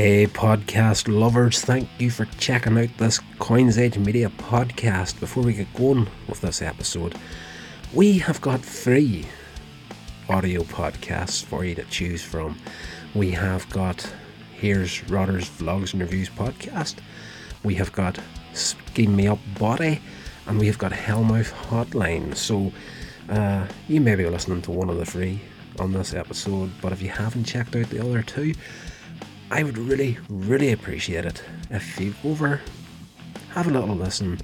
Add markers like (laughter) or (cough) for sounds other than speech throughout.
Hey, podcast lovers, thank you for checking out this Coins Age Media podcast. Before we get going with this episode, we have got three audio podcasts for you to choose from. We have got Here's Rodder's Vlogs and Reviews podcast, we have got Scheme Me Up Body, and we have got Hellmouth Hotline. So, uh, you may be listening to one of the three on this episode, but if you haven't checked out the other two, I would really, really appreciate it if you over, have a little listen,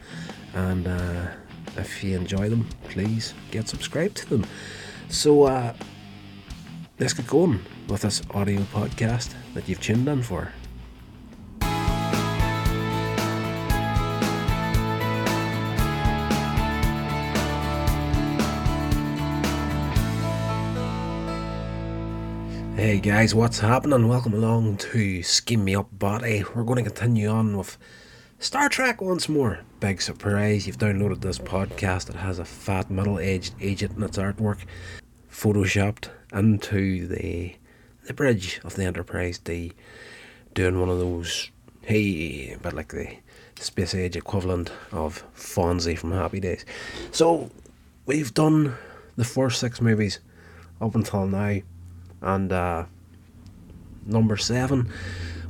and uh, if you enjoy them, please get subscribed to them. So, uh, let's get going with this audio podcast that you've tuned in for. Hey guys, what's happening? Welcome along to Scheme Me Up Body. We're going to continue on with Star Trek once more. Big surprise, you've downloaded this podcast that has a fat middle aged agent in its artwork, photoshopped into the the bridge of the Enterprise D, doing one of those, hey, a bit like the space age equivalent of Fonzie from Happy Days. So, we've done the first six movies up until now and uh, number seven,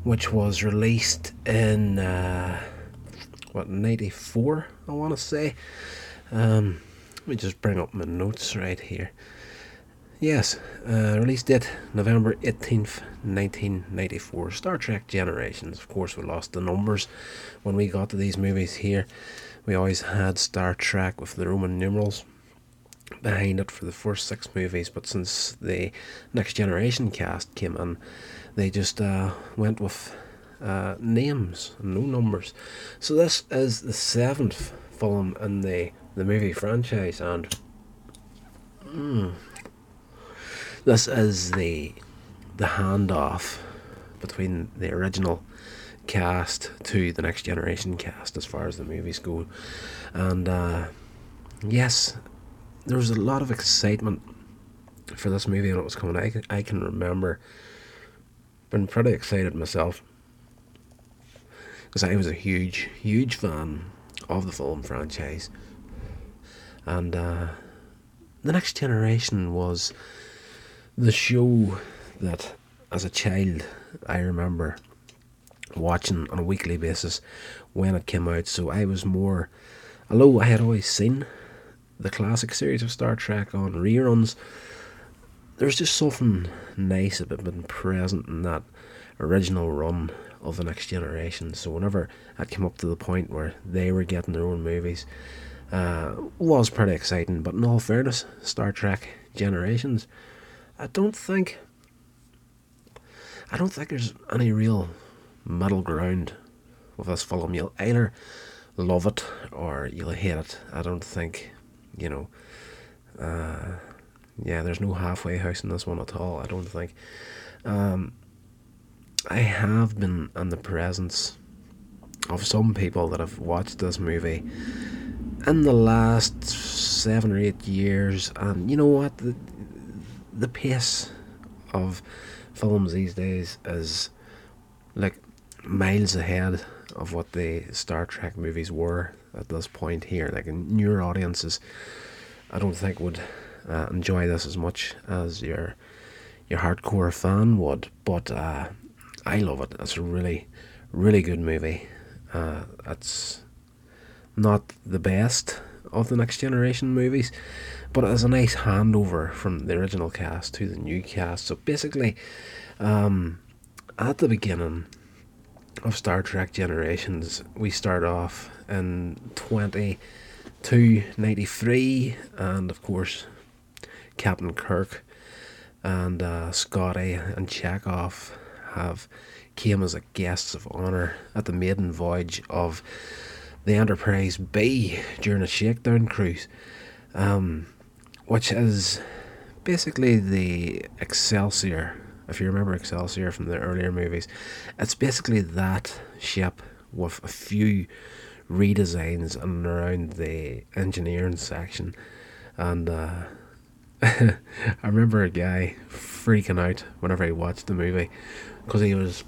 which was released in uh, what ninety four, I want to say. Um, let me just bring up my notes right here. Yes, uh, date November 18th, 1994. Star Trek Generations. Of course, we lost the numbers when we got to these movies here. We always had Star Trek with the Roman numerals behind it for the first six movies, but since the Next Generation cast came in, they just uh, went with uh, names no numbers. So this is the seventh film in the the movie franchise, and mm, this is the the handoff between the original cast to the Next Generation cast as far as the movies go, and uh, yes, there was a lot of excitement for this movie when it was coming. I can, I can remember being pretty excited myself because I was a huge, huge fan of the film franchise, and uh, the next generation was the show that, as a child, I remember watching on a weekly basis when it came out. So I was more, although I had always seen the classic series of Star Trek on reruns, there's just something nice about being present in that original run of the next generation. So whenever I came up to the point where they were getting their own movies, uh, was pretty exciting. But in all fairness, Star Trek Generations, I don't think, I don't think there's any real middle ground with this film. You'll either love it or you'll hate it. I don't think you know, uh, yeah, there's no halfway house in this one at all. I don't think. Um, I have been in the presence of some people that have watched this movie in the last seven or eight years, and you know what? The, the pace of films these days is like miles ahead of what the Star Trek movies were at this point here. Like newer audiences, I don't think would uh, enjoy this as much as your your hardcore fan would. But uh, I love it. It's a really, really good movie. Uh, it's not the best of the next generation movies, but it's a nice handover from the original cast to the new cast. So basically, um, at the beginning of Star Trek Generations, we start off in 2293, and of course, Captain Kirk and uh, Scotty and Chekov have came as a guests of honor at the maiden voyage of the Enterprise B during a shakedown cruise, um, which is basically the Excelsior if you remember Excelsior from the earlier movies, it's basically that ship with a few redesigns and around the engineering section. And uh, (laughs) I remember a guy freaking out whenever he watched the movie because he was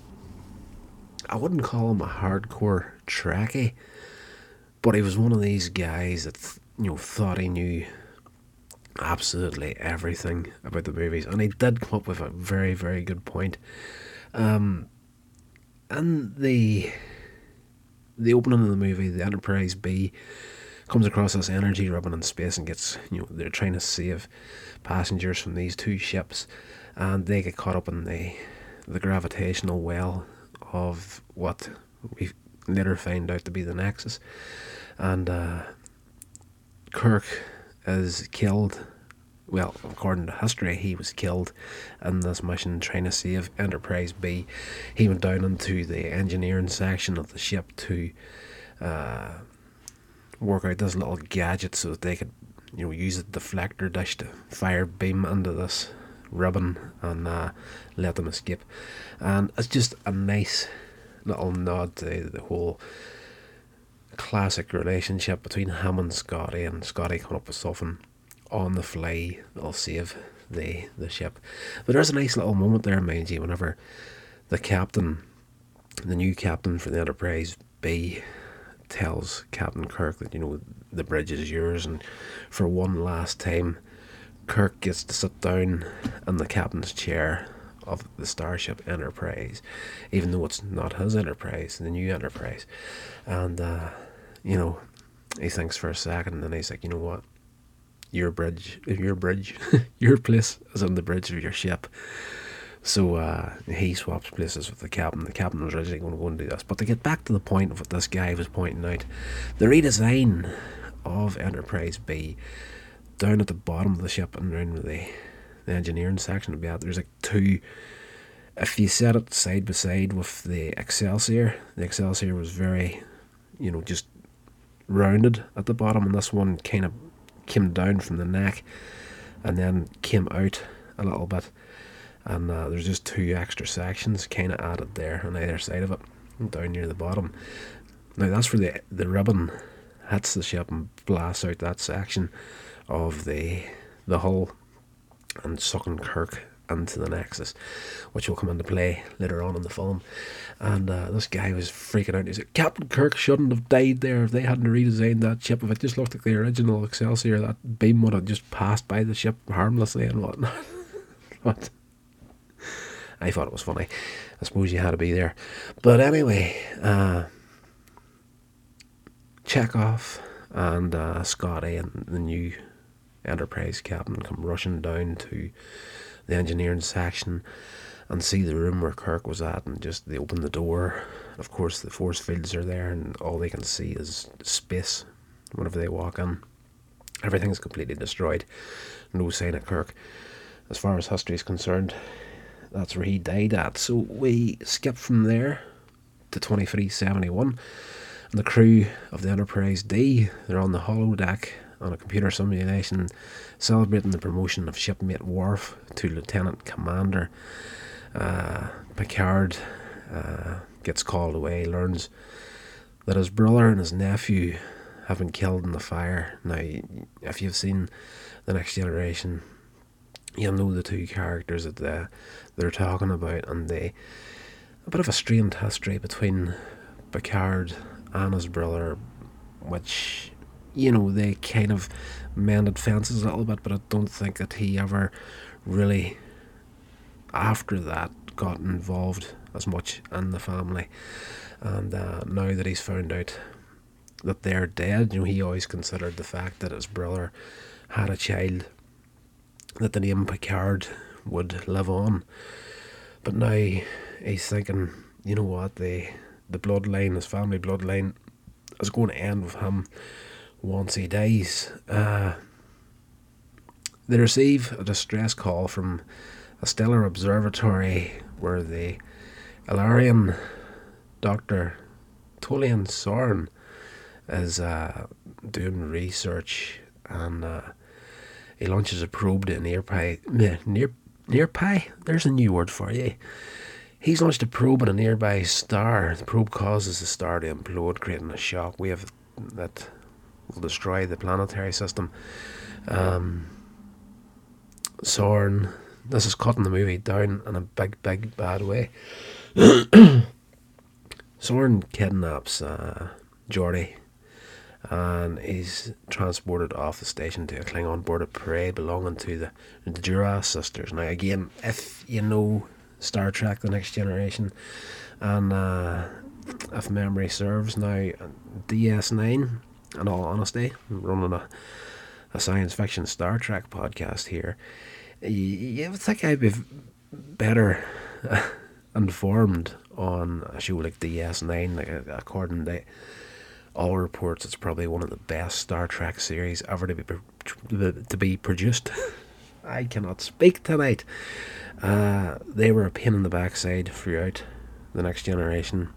I wouldn't call him a hardcore Trekkie, but he was one of these guys that you know thought he knew absolutely everything about the movies, and he did come up with a very very good point. Um, and the the opening of the movie, the Enterprise B comes across this energy ribbon in space and gets you know they're trying to save passengers from these two ships, and they get caught up in the the gravitational well of what we later find out to be the Nexus, and uh, Kirk is killed. Well, according to history, he was killed in this mission trying to save Enterprise B. He went down into the engineering section of the ship to uh, work out this little gadget so that they could, you know, use a deflector dish to fire beam into this ribbon and uh, let them escape. And it's just a nice little nod to the whole classic relationship between him and Scotty, and Scotty coming up with something on the fly that'll save the the ship. But there's a nice little moment there, mind you, whenever the captain, the new captain for the Enterprise B, tells Captain Kirk that you know the bridge is yours, and for one last time, Kirk gets to sit down in the captain's chair of the Starship Enterprise, even though it's not his Enterprise, the new Enterprise, and uh, you know he thinks for a second, and then he's like, you know what, your bridge, your bridge, (laughs) your place is on the bridge of your ship. So uh, he swaps places with the captain. The captain was originally going to go and do this. But to get back to the point of what this guy was pointing out, the redesign of Enterprise B down at the bottom of the ship and around the, the engineering section of that, there's like two. If you set it side by side with the Excelsior, the Excelsior was very, you know, just rounded at the bottom, and this one kind of came down from the neck and then came out a little bit. And uh, there's just two extra sections kind of added there on either side of it, down near the bottom. Now that's where the the ribbon hits the ship and blasts out that section of the the hull and sucking Kirk into the Nexus, which will come into play later on in the film. And uh, this guy was freaking out. He said, Captain Kirk shouldn't have died there if they hadn't redesigned that ship. If it just looked like the original Excelsior, that beam would have just passed by the ship harmlessly and whatnot. (laughs) what? I thought it was funny. I suppose you had to be there. But anyway, uh, Chekov and uh, Scotty and the new Enterprise captain come rushing down to the engineering section and see the room where Kirk was at, and just they open the door. Of course, the force fields are there, and all they can see is space whenever they walk in. Everything's completely destroyed. No sign of Kirk. As far as history is concerned, that's where he died at. So we skip from there to 2371. And the crew of the Enterprise D, they're on the holodeck on a computer simulation celebrating the promotion of shipmate Worf to Lieutenant Commander. Uh, Picard uh, gets called away, learns that his brother and his nephew have been killed in the fire. Now, if you've seen The Next Generation, you'll know the two characters that they're, they're talking about, and they a bit of a strained history between Picard and his brother, which you know they kind of mended fences a little bit, but I don't think that he ever really after that got involved as much in the family. And uh, now that he's found out that they're dead, you know, he always considered the fact that his brother had a child that the name Picard would live on. But now he's thinking, you know what, the the bloodline, his family bloodline, is going to end with him once he dies. Uh, they receive a distress call from a stellar observatory where the El-Aurian Dr. Tolian Soran is uh, doing research and uh, he launches a probe to nearby near nearby. There's a new word for you. He's launched a probe at a nearby star. The probe causes the star to implode, creating a shock wave that will destroy the planetary system. Um, Soran, this is cutting the movie down in a big, big, bad way. (coughs) Soran kidnaps uh, and he's transported off the station to a Klingon bird of prey belonging to the, the Duras sisters. Now, again, if you know Star Trek The Next Generation, and uh, if memory serves, now DS9, in all honesty, I'm running a, a science fiction Star Trek podcast here. You, would think I'd be better (laughs) informed on a show like DS9, like according to all reports, it's probably one of the best Star Trek series ever to be to be produced. (laughs) I cannot speak tonight. Uh, they were a pain in the backside throughout the next generation,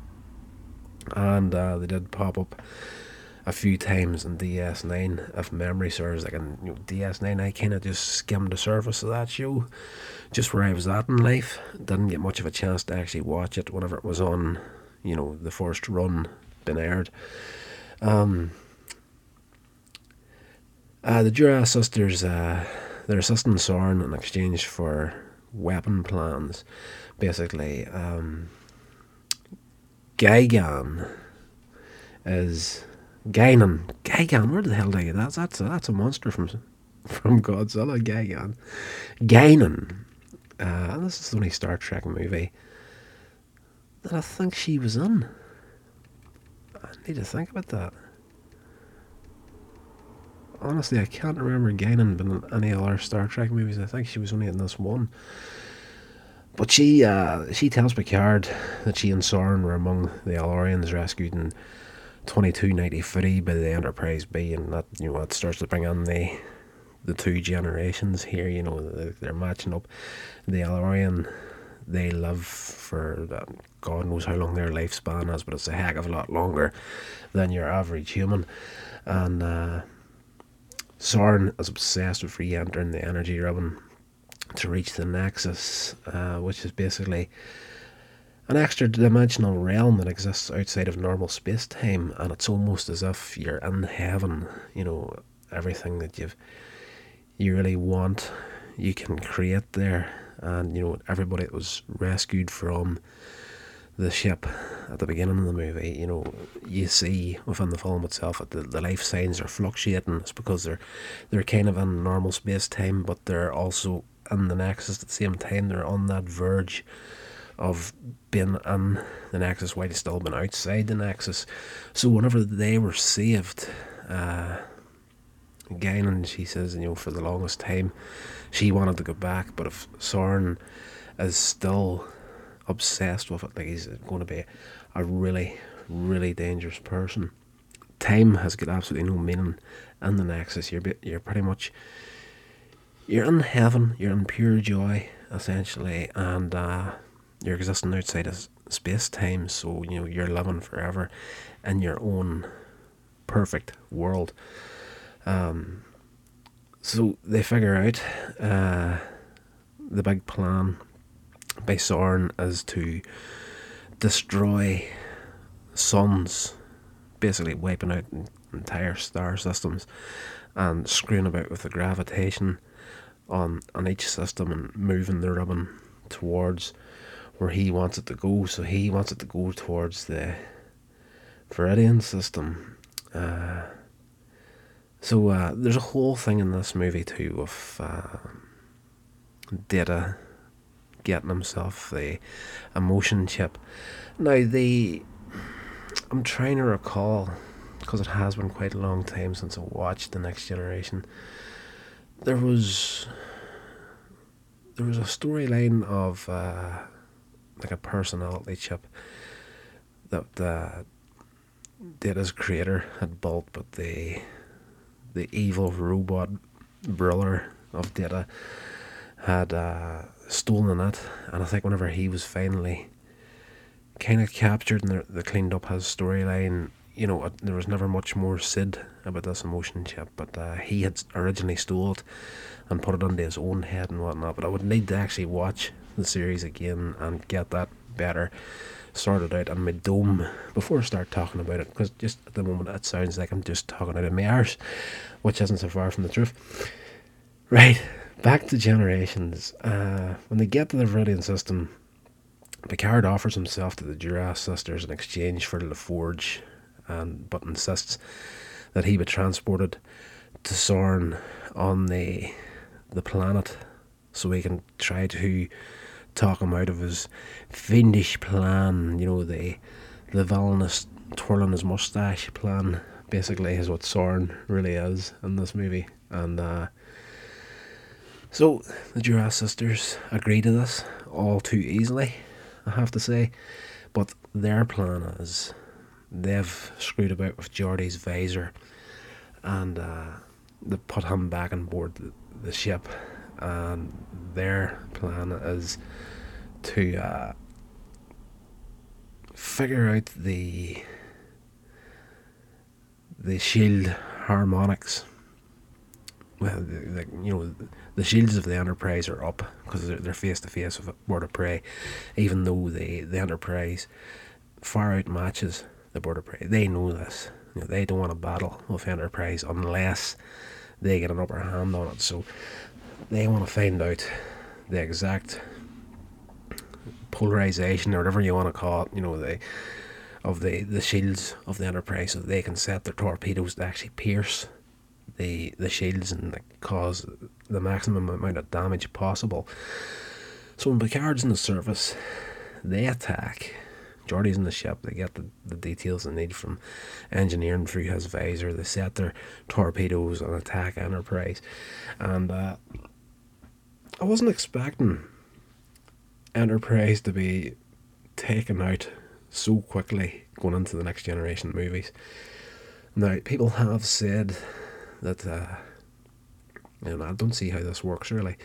and uh, they did pop up a few times in DS9, if memory serves. Like in you know, DS9, I kind of just skimmed the surface of that show, just where I was at in life. Didn't get much of a chance to actually watch it whenever it was on, you know, the first run been aired. Um, uh, the Duras sisters, uh, they're assisting Soran in exchange for weapon plans. Basically, um, Guigan is Guinan. Guigan, where the hell did I get that? That's a, that's a monster from from Godzilla. Guigan. Guinan. Uh, this is the only Star Trek movie that I think she was in. I need to think about that. Honestly, I can't remember Guinan being in any other Star Trek movies. I think she was only in this one. But she uh, she tells Picard that she and Soran were among the El-Aurians rescued in 2293 by the Enterprise B, and that you know that starts to bring in the the two generations here. You know they're matching up. The El-Aurian they live for God knows how long their lifespan is, but it's a heck of a lot longer than your average human. And uh, is obsessed with re entering the energy ribbon to reach the Nexus, uh, which is basically an extra dimensional realm that exists outside of normal space time, and it's almost as if you're in heaven. You know, everything that you've you really want, you can create there and you know everybody that was rescued from the ship at the beginning of the movie, you know, you see within the film itself that the, the life signs are fluctuating. It's because they're they're kind of in normal space time, but they're also in the nexus at the same time. They're on that verge of being in the nexus while they still been outside the nexus. So whenever they were saved, uh, again, and she says, you know, for the longest time, she wanted to go back, but if Soran is still obsessed with it, like he's going to be a really, really dangerous person. Time has got absolutely no meaning in the Nexus. You're you're pretty much you're in heaven. You're in pure joy, essentially, and uh, you're existing outside of space time. So you know you're living forever in your own perfect world. Um, so they figure out uh, the big plan by Soran is to destroy suns, basically wiping out entire star systems and screwing about with the gravitation on on each system and moving the ribbon towards where he wants it to go. So he wants it to go towards the Veridian system. Uh, so uh, there's a whole thing in this movie too of uh, Data getting himself the emotion chip. Now the I'm trying to recall because it has been quite a long time since I watched the Next Generation. There was there was a storyline of uh, like a personality chip that uh, Data's creator had built, but the the evil robot brother of Data had uh, stolen it, and I think whenever he was finally kind of captured and they cleaned up his storyline, you know, there was never much more said about this emotion chip, but uh, he had originally stole it and put it under his own head and whatnot. But I would need to actually watch the series again and get that better sorted out on my dome before I start talking about it because just at the moment it sounds like I'm just talking out of my arse, which isn't so far from the truth. Right, back to generations. Uh, when they get to the Veridian system, Picard offers himself to the Duras sisters in exchange for La Forge, and but insists that he be transported to Soran on the the planet so he can try to talk him out of his fiendish plan. You know the the villainous twirling his mustache plan. Basically, is what Soran really is in this movie, and uh, so the Duras sisters agree to this all too easily. I have to say. But their plan is they've screwed about with Geordi's visor and uh, they put him back on board the, the ship. And their plan is to uh, figure out the the shield harmonics well, the, you know, the shields of the Enterprise are up because they're, face to face with a bird of prey, even though the, the Enterprise far out matches the bird of prey. They know this. You know, they don't want to battle with Enterprise unless they get an upper hand on it. So they want to find out the exact polarization or whatever you want to call it. You know, the of the the shields of the Enterprise, so they can set their torpedoes to actually pierce the the shields and cause the maximum amount of damage possible. So when Picard's in the service, they attack. Geordi's in the ship. They get the, the details they need from engineering through his visor. They set their torpedoes and attack Enterprise. And uh, I wasn't expecting Enterprise to be taken out so quickly going into the next generation movies. Now, people have said that uh, and I don't see how this works really.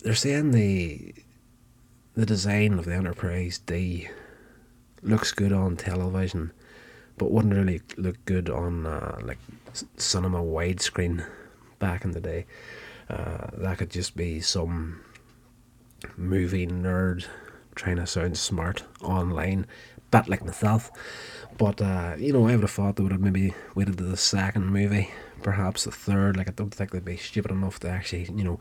They're saying the the design of the Enterprise D looks good on television, but wouldn't really look good on uh, like cinema widescreen back in the day. Uh, that could just be some movie nerd trying to sound smart online, bit like myself. But uh, you know, I would have thought they would have maybe waited to the second movie perhaps the third. Like I don't think they'd be stupid enough to actually, you know,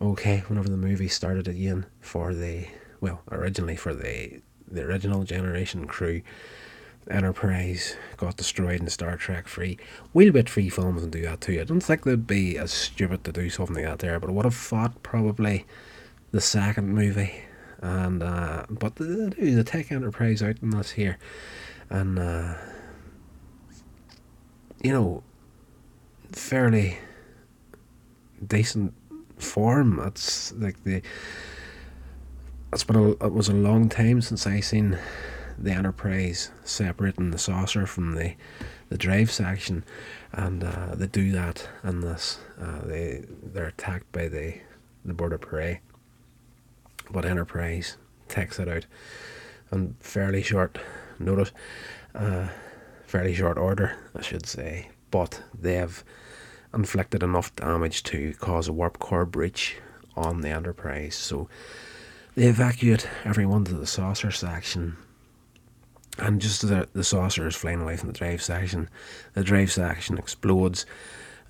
okay, whenever the movie started again for the well, originally for the the original generation crew, Enterprise got destroyed in Star Trek Free. We'll bet free films and do that too. I don't think they'd be as stupid to do something that there, but I would have thought probably the second movie. And uh, but they do the Tech Enterprise out in this here, and uh, you know fairly decent form. It's like the it's been a, it was a long time since I seen the Enterprise separating the saucer from the the drive section, and uh, they do that in this. Uh, they they're attacked by the the bird of prey, but Enterprise takes it out on fairly short notice, uh, fairly short order, I should say but they've inflicted enough damage to cause a warp core breach on the Enterprise. So they evacuate everyone to the saucer section. And just the, the saucer is flying away from the drive section, the drive section explodes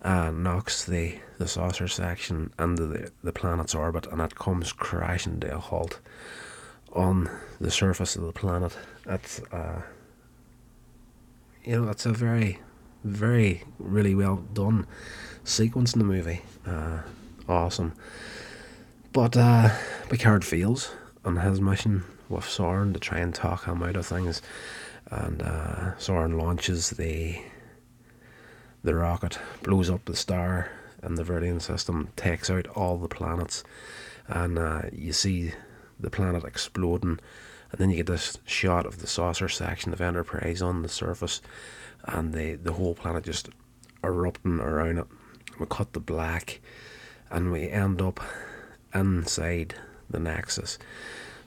and knocks the, the saucer section into the, the planet's orbit and it comes crashing to a halt on the surface of the planet. That's uh, you know, that's a very very, really well done sequence in the movie. Uh, awesome. But uh, Picard fails on his mission with Soran to try and talk him out of things. And uh, Soran launches the the rocket, blows up the star and the Veridian system, takes out all the planets, and uh, you see the planet exploding. And then you get this shot of the saucer section of Enterprise on the surface, and the, the whole planet just erupting around it. We cut the black and we end up inside the Nexus.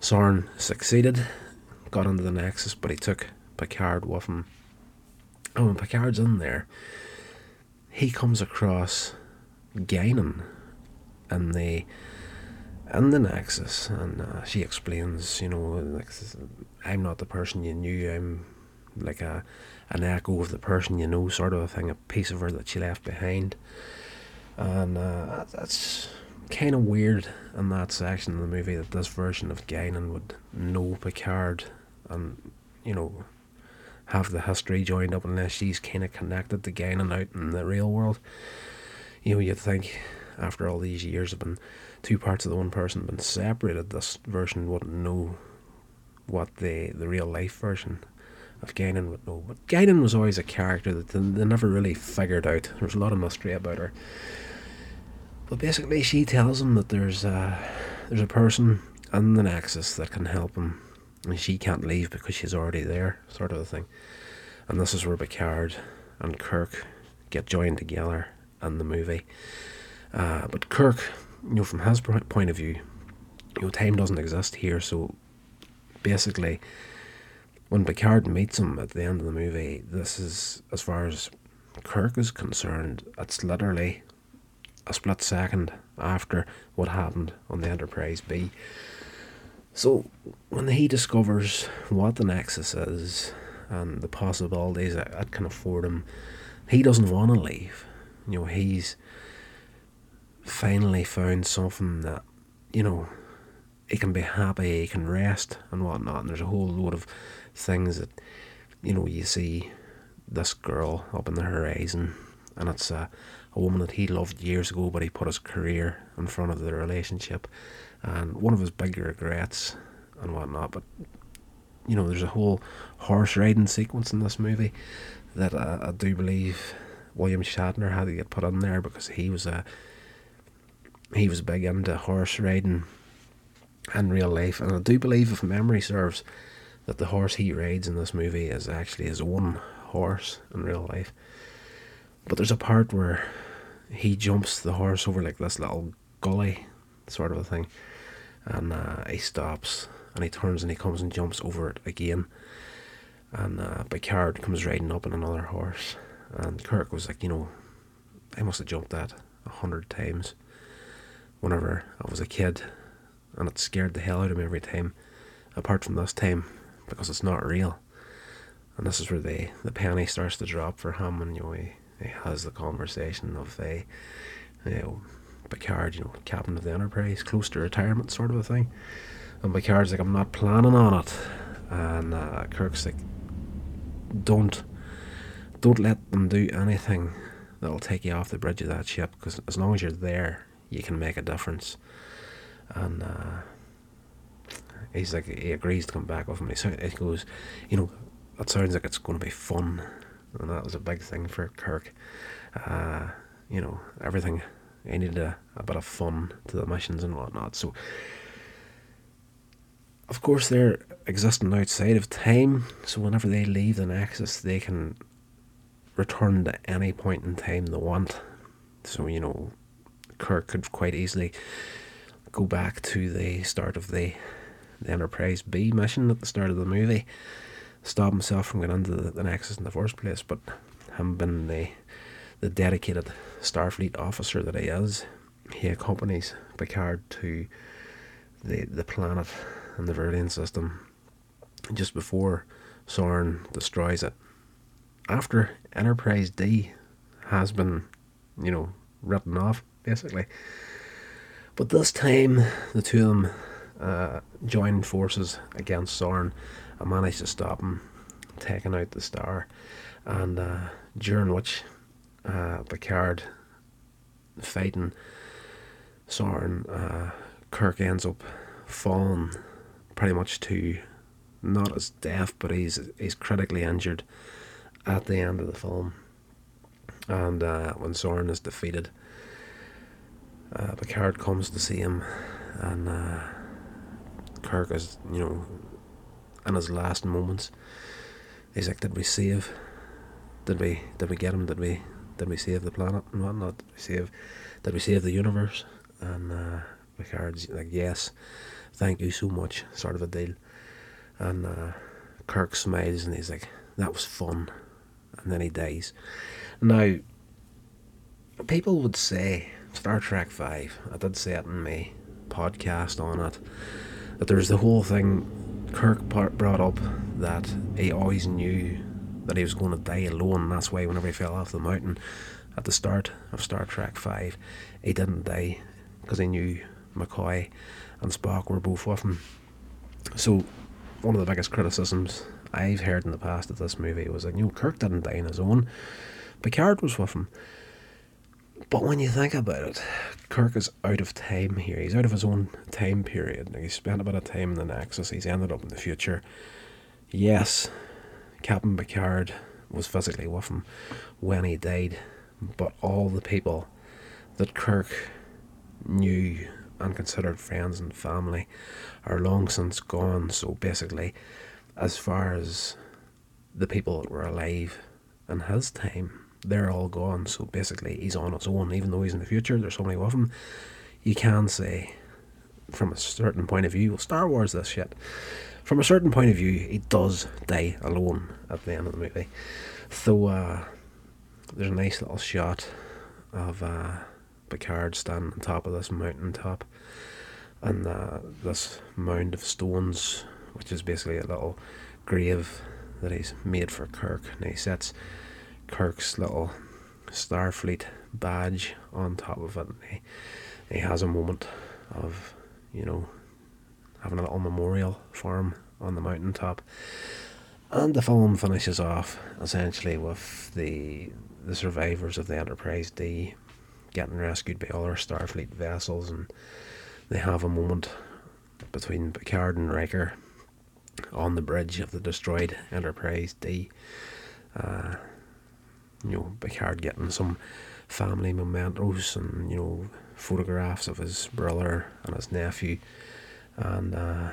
Soran succeeded, got into the Nexus, but he took Picard with him. And when Picard's in there, he comes across Guinan and the in the Nexus, and uh, she explains, you know, I'm not the person you knew. I'm like a an echo of the person you know, sort of a thing, a piece of her that she left behind. And uh, that's kind of weird in that section of the movie that this version of Guinan would know Picard and, you know, have the history joined up unless she's kind of connected to Guinan out in the real world. You know, you'd think after all these years have been two parts of the one person been separated, this version wouldn't know what the the real life version of Guinan would know. But Guinan was always a character that they, they never really figured out. There was a lot of mystery about her. But basically, she tells him that there's a, there's a person in the Nexus that can help him, and she can't leave because she's already there, sort of a thing. And this is where Picard and Kirk get joined together in the movie. Uh, but Kirk, you know, from his point of view, you know, time doesn't exist here, so basically, when Picard meets him at the end of the movie, this is, as far as Kirk is concerned, it's literally a split second after what happened on the Enterprise B. So when he discovers what the Nexus is and the possibilities that it can afford him, he doesn't want to leave. You know, he's finally found something that, you know, he can be happy, he can rest and whatnot. And there's a whole load of things that, you know, you see this girl up in the horizon and it's a, a woman that he loved years ago, but he put his career in front of the relationship. And one of his big regrets and whatnot. But, you know, there's a whole horse riding sequence in this movie that I, I do believe William Shatner had to get put in there because he was a he was big into horse riding in real life, and I do believe, if memory serves, that the horse he rides in this movie is actually his own horse in real life. But there's a part where he jumps the horse over like this little gully, sort of a thing, and uh, he stops and he turns and he comes and jumps over it again. And uh, Picard comes riding up on another horse, and Kirk was like, you know, I must have jumped that a hundred times whenever I was a kid, and it scared the hell out of me every time, apart from this time, because it's not real. And this is where the, the penny starts to drop for him, and you know, he, has the conversation of a, you know, Picard, you know, captain of the Enterprise, close to retirement, sort of a thing. And Picard's like, I'm not planning on it. And uh, Kirk's like, don't, don't let them do anything that'll take you off the bridge of that ship, because as long as you're there, you can make a difference. And uh, he's like, he agrees to come back with him. He, he goes, you know, that sounds like it's going to be fun. And that was a big thing for Kirk. Uh, you know, everything, he needed a, a bit of fun to the missions and whatnot. So, of course, they're existing outside of time. So, whenever they leave the Nexus, they can return to any point in time they want. So, you know, Kirk could quite easily go back to the start of the, the Enterprise B mission at the start of the movie, stop himself from getting into the, the Nexus in the first place, but him being the, the dedicated Starfleet officer that he is, he accompanies Picard to the, the planet in the Veridian system just before Soran destroys it. After Enterprise D has been, you know, written off, basically. But this time, the two of them uh, joined forces against Soran and managed to stop him taking out the star. And uh, during which uh, Picard fighting Soran, uh, Kirk ends up falling pretty much to not as death, but he's he's critically injured at the end of the film. And uh, when Soran is defeated, uh, Picard comes to see him, and uh, Kirk is, you know, in his last moments. He's like, "Did we save? Did we? Did we get him? Did we? Did we save the planet and whatnot? Did we save? Did we save the universe?" And uh, Picard's like, "Yes, thank you so much," sort of a deal. And uh, Kirk smiles and he's like, "That was fun," and then he dies. Now, people would say Star Trek 5, I did say it in my podcast on it, that there's the whole thing Kirk brought up that he always knew that he was going to die alone, that's why whenever he fell off the mountain at the start of Star Trek 5, he didn't die because he knew McCoy and Spock were both with him. So, one of the biggest criticisms I've heard in the past of this movie was that you know, Kirk didn't die on his own. Picard was with him. But when you think about it, Kirk is out of time here. He's out of his own time period. Like he spent a bit of time in the Nexus. He's ended up in the future. Yes, Captain Picard was physically with him when he died, but all the people that Kirk knew and considered friends and family are long since gone. So basically, as far as the people that were alive in his time, they're all gone. So basically, he's on his own. Even though he's in the future, there's so many of him. You can say, from a certain point of view, well, Star Wars this shit. From a certain point of view, he does die alone at the end of the movie. So uh, there's a nice little shot of uh, Picard standing on top of this mountain top, and uh, this mound of stones, which is basically a little grave that he's made for Kirk, and he sets Kirk's little Starfleet badge on top of it. And he, he has a moment of, you know, having a little memorial for him on the mountaintop. And the film finishes off essentially with the the survivors of the Enterprise D getting rescued by other Starfleet vessels, and they have a moment between Picard and Riker on the bridge of the destroyed Enterprise D. Uh, you know, Picard getting some family mementos and, you know, photographs of his brother and his nephew. And uh,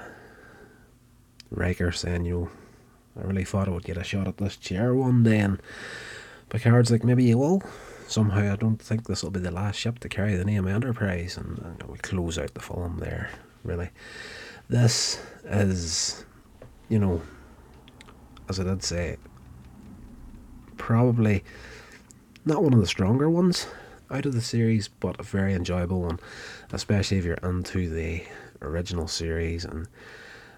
Riker saying, you know, I really thought I would get a shot at this chair one day. And Picard's like, maybe you will. Somehow, I don't think this will be the last ship to carry the name Enterprise. And, and we close out the film there, really. This is, you know, as I did say, probably not one of the stronger ones out of the series, but a very enjoyable one, especially if you're into the original series and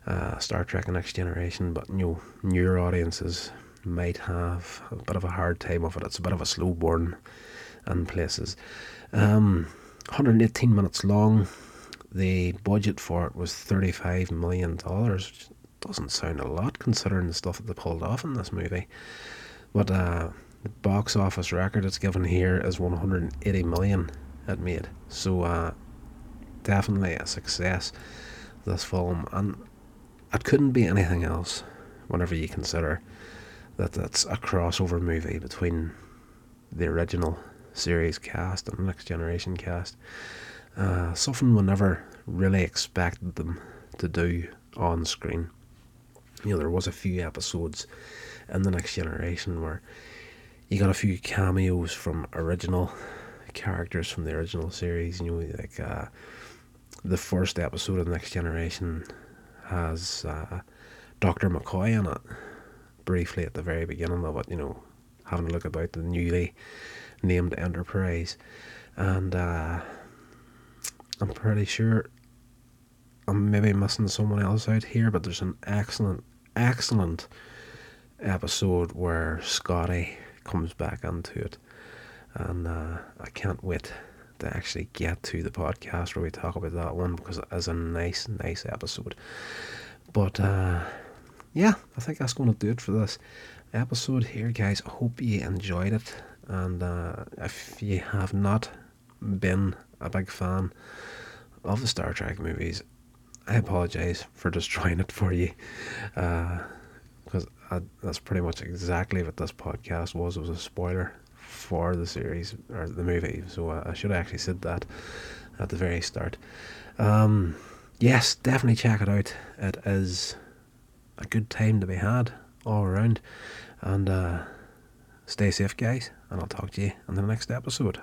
uh, Star Trek: The Next Generation. But you know, newer audiences might have a bit of a hard time of it. It's a bit of a slow burn in places. Um, 118 minutes long. The budget for it was 35 million dollars. Which doesn't sound a lot considering the stuff that they pulled off in this movie. But uh, the box office record it's given here is 180 million it made. So uh, definitely a success. This film, and it couldn't be anything else. Whenever you consider that that's a crossover movie between the original series cast and the next generation cast, uh, something we never really expected them to do on screen. You know, there was a few episodes and the next generation where you got a few cameos from original characters from the original series. You know, like uh, the first episode of the next generation has uh, Doctor McCoy in it briefly at the very beginning of it. You know, having a look about the newly named Enterprise, and uh, I'm pretty sure I'm maybe missing someone else out here, but there's an excellent, excellent episode where Scotty comes back into it, and uh, I can't wait to actually get to the podcast where we talk about that one because it is a nice, nice episode. But uh, yeah, I think that's going to do it for this episode here, guys. I hope you enjoyed it, and uh, if you have not been a big fan of the Star Trek movies, I apologize for destroying it for you. Uh, because that's pretty much exactly what this podcast was. It was a spoiler for the series or the movie, so uh, I should have actually said that at the very start. Um, yes, definitely check it out. It is a good time to be had all around, and uh, stay safe, guys. And I'll talk to you in the next episode.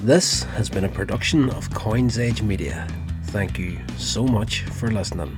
This has been a production of Coins Age Media. Thank you so much for listening.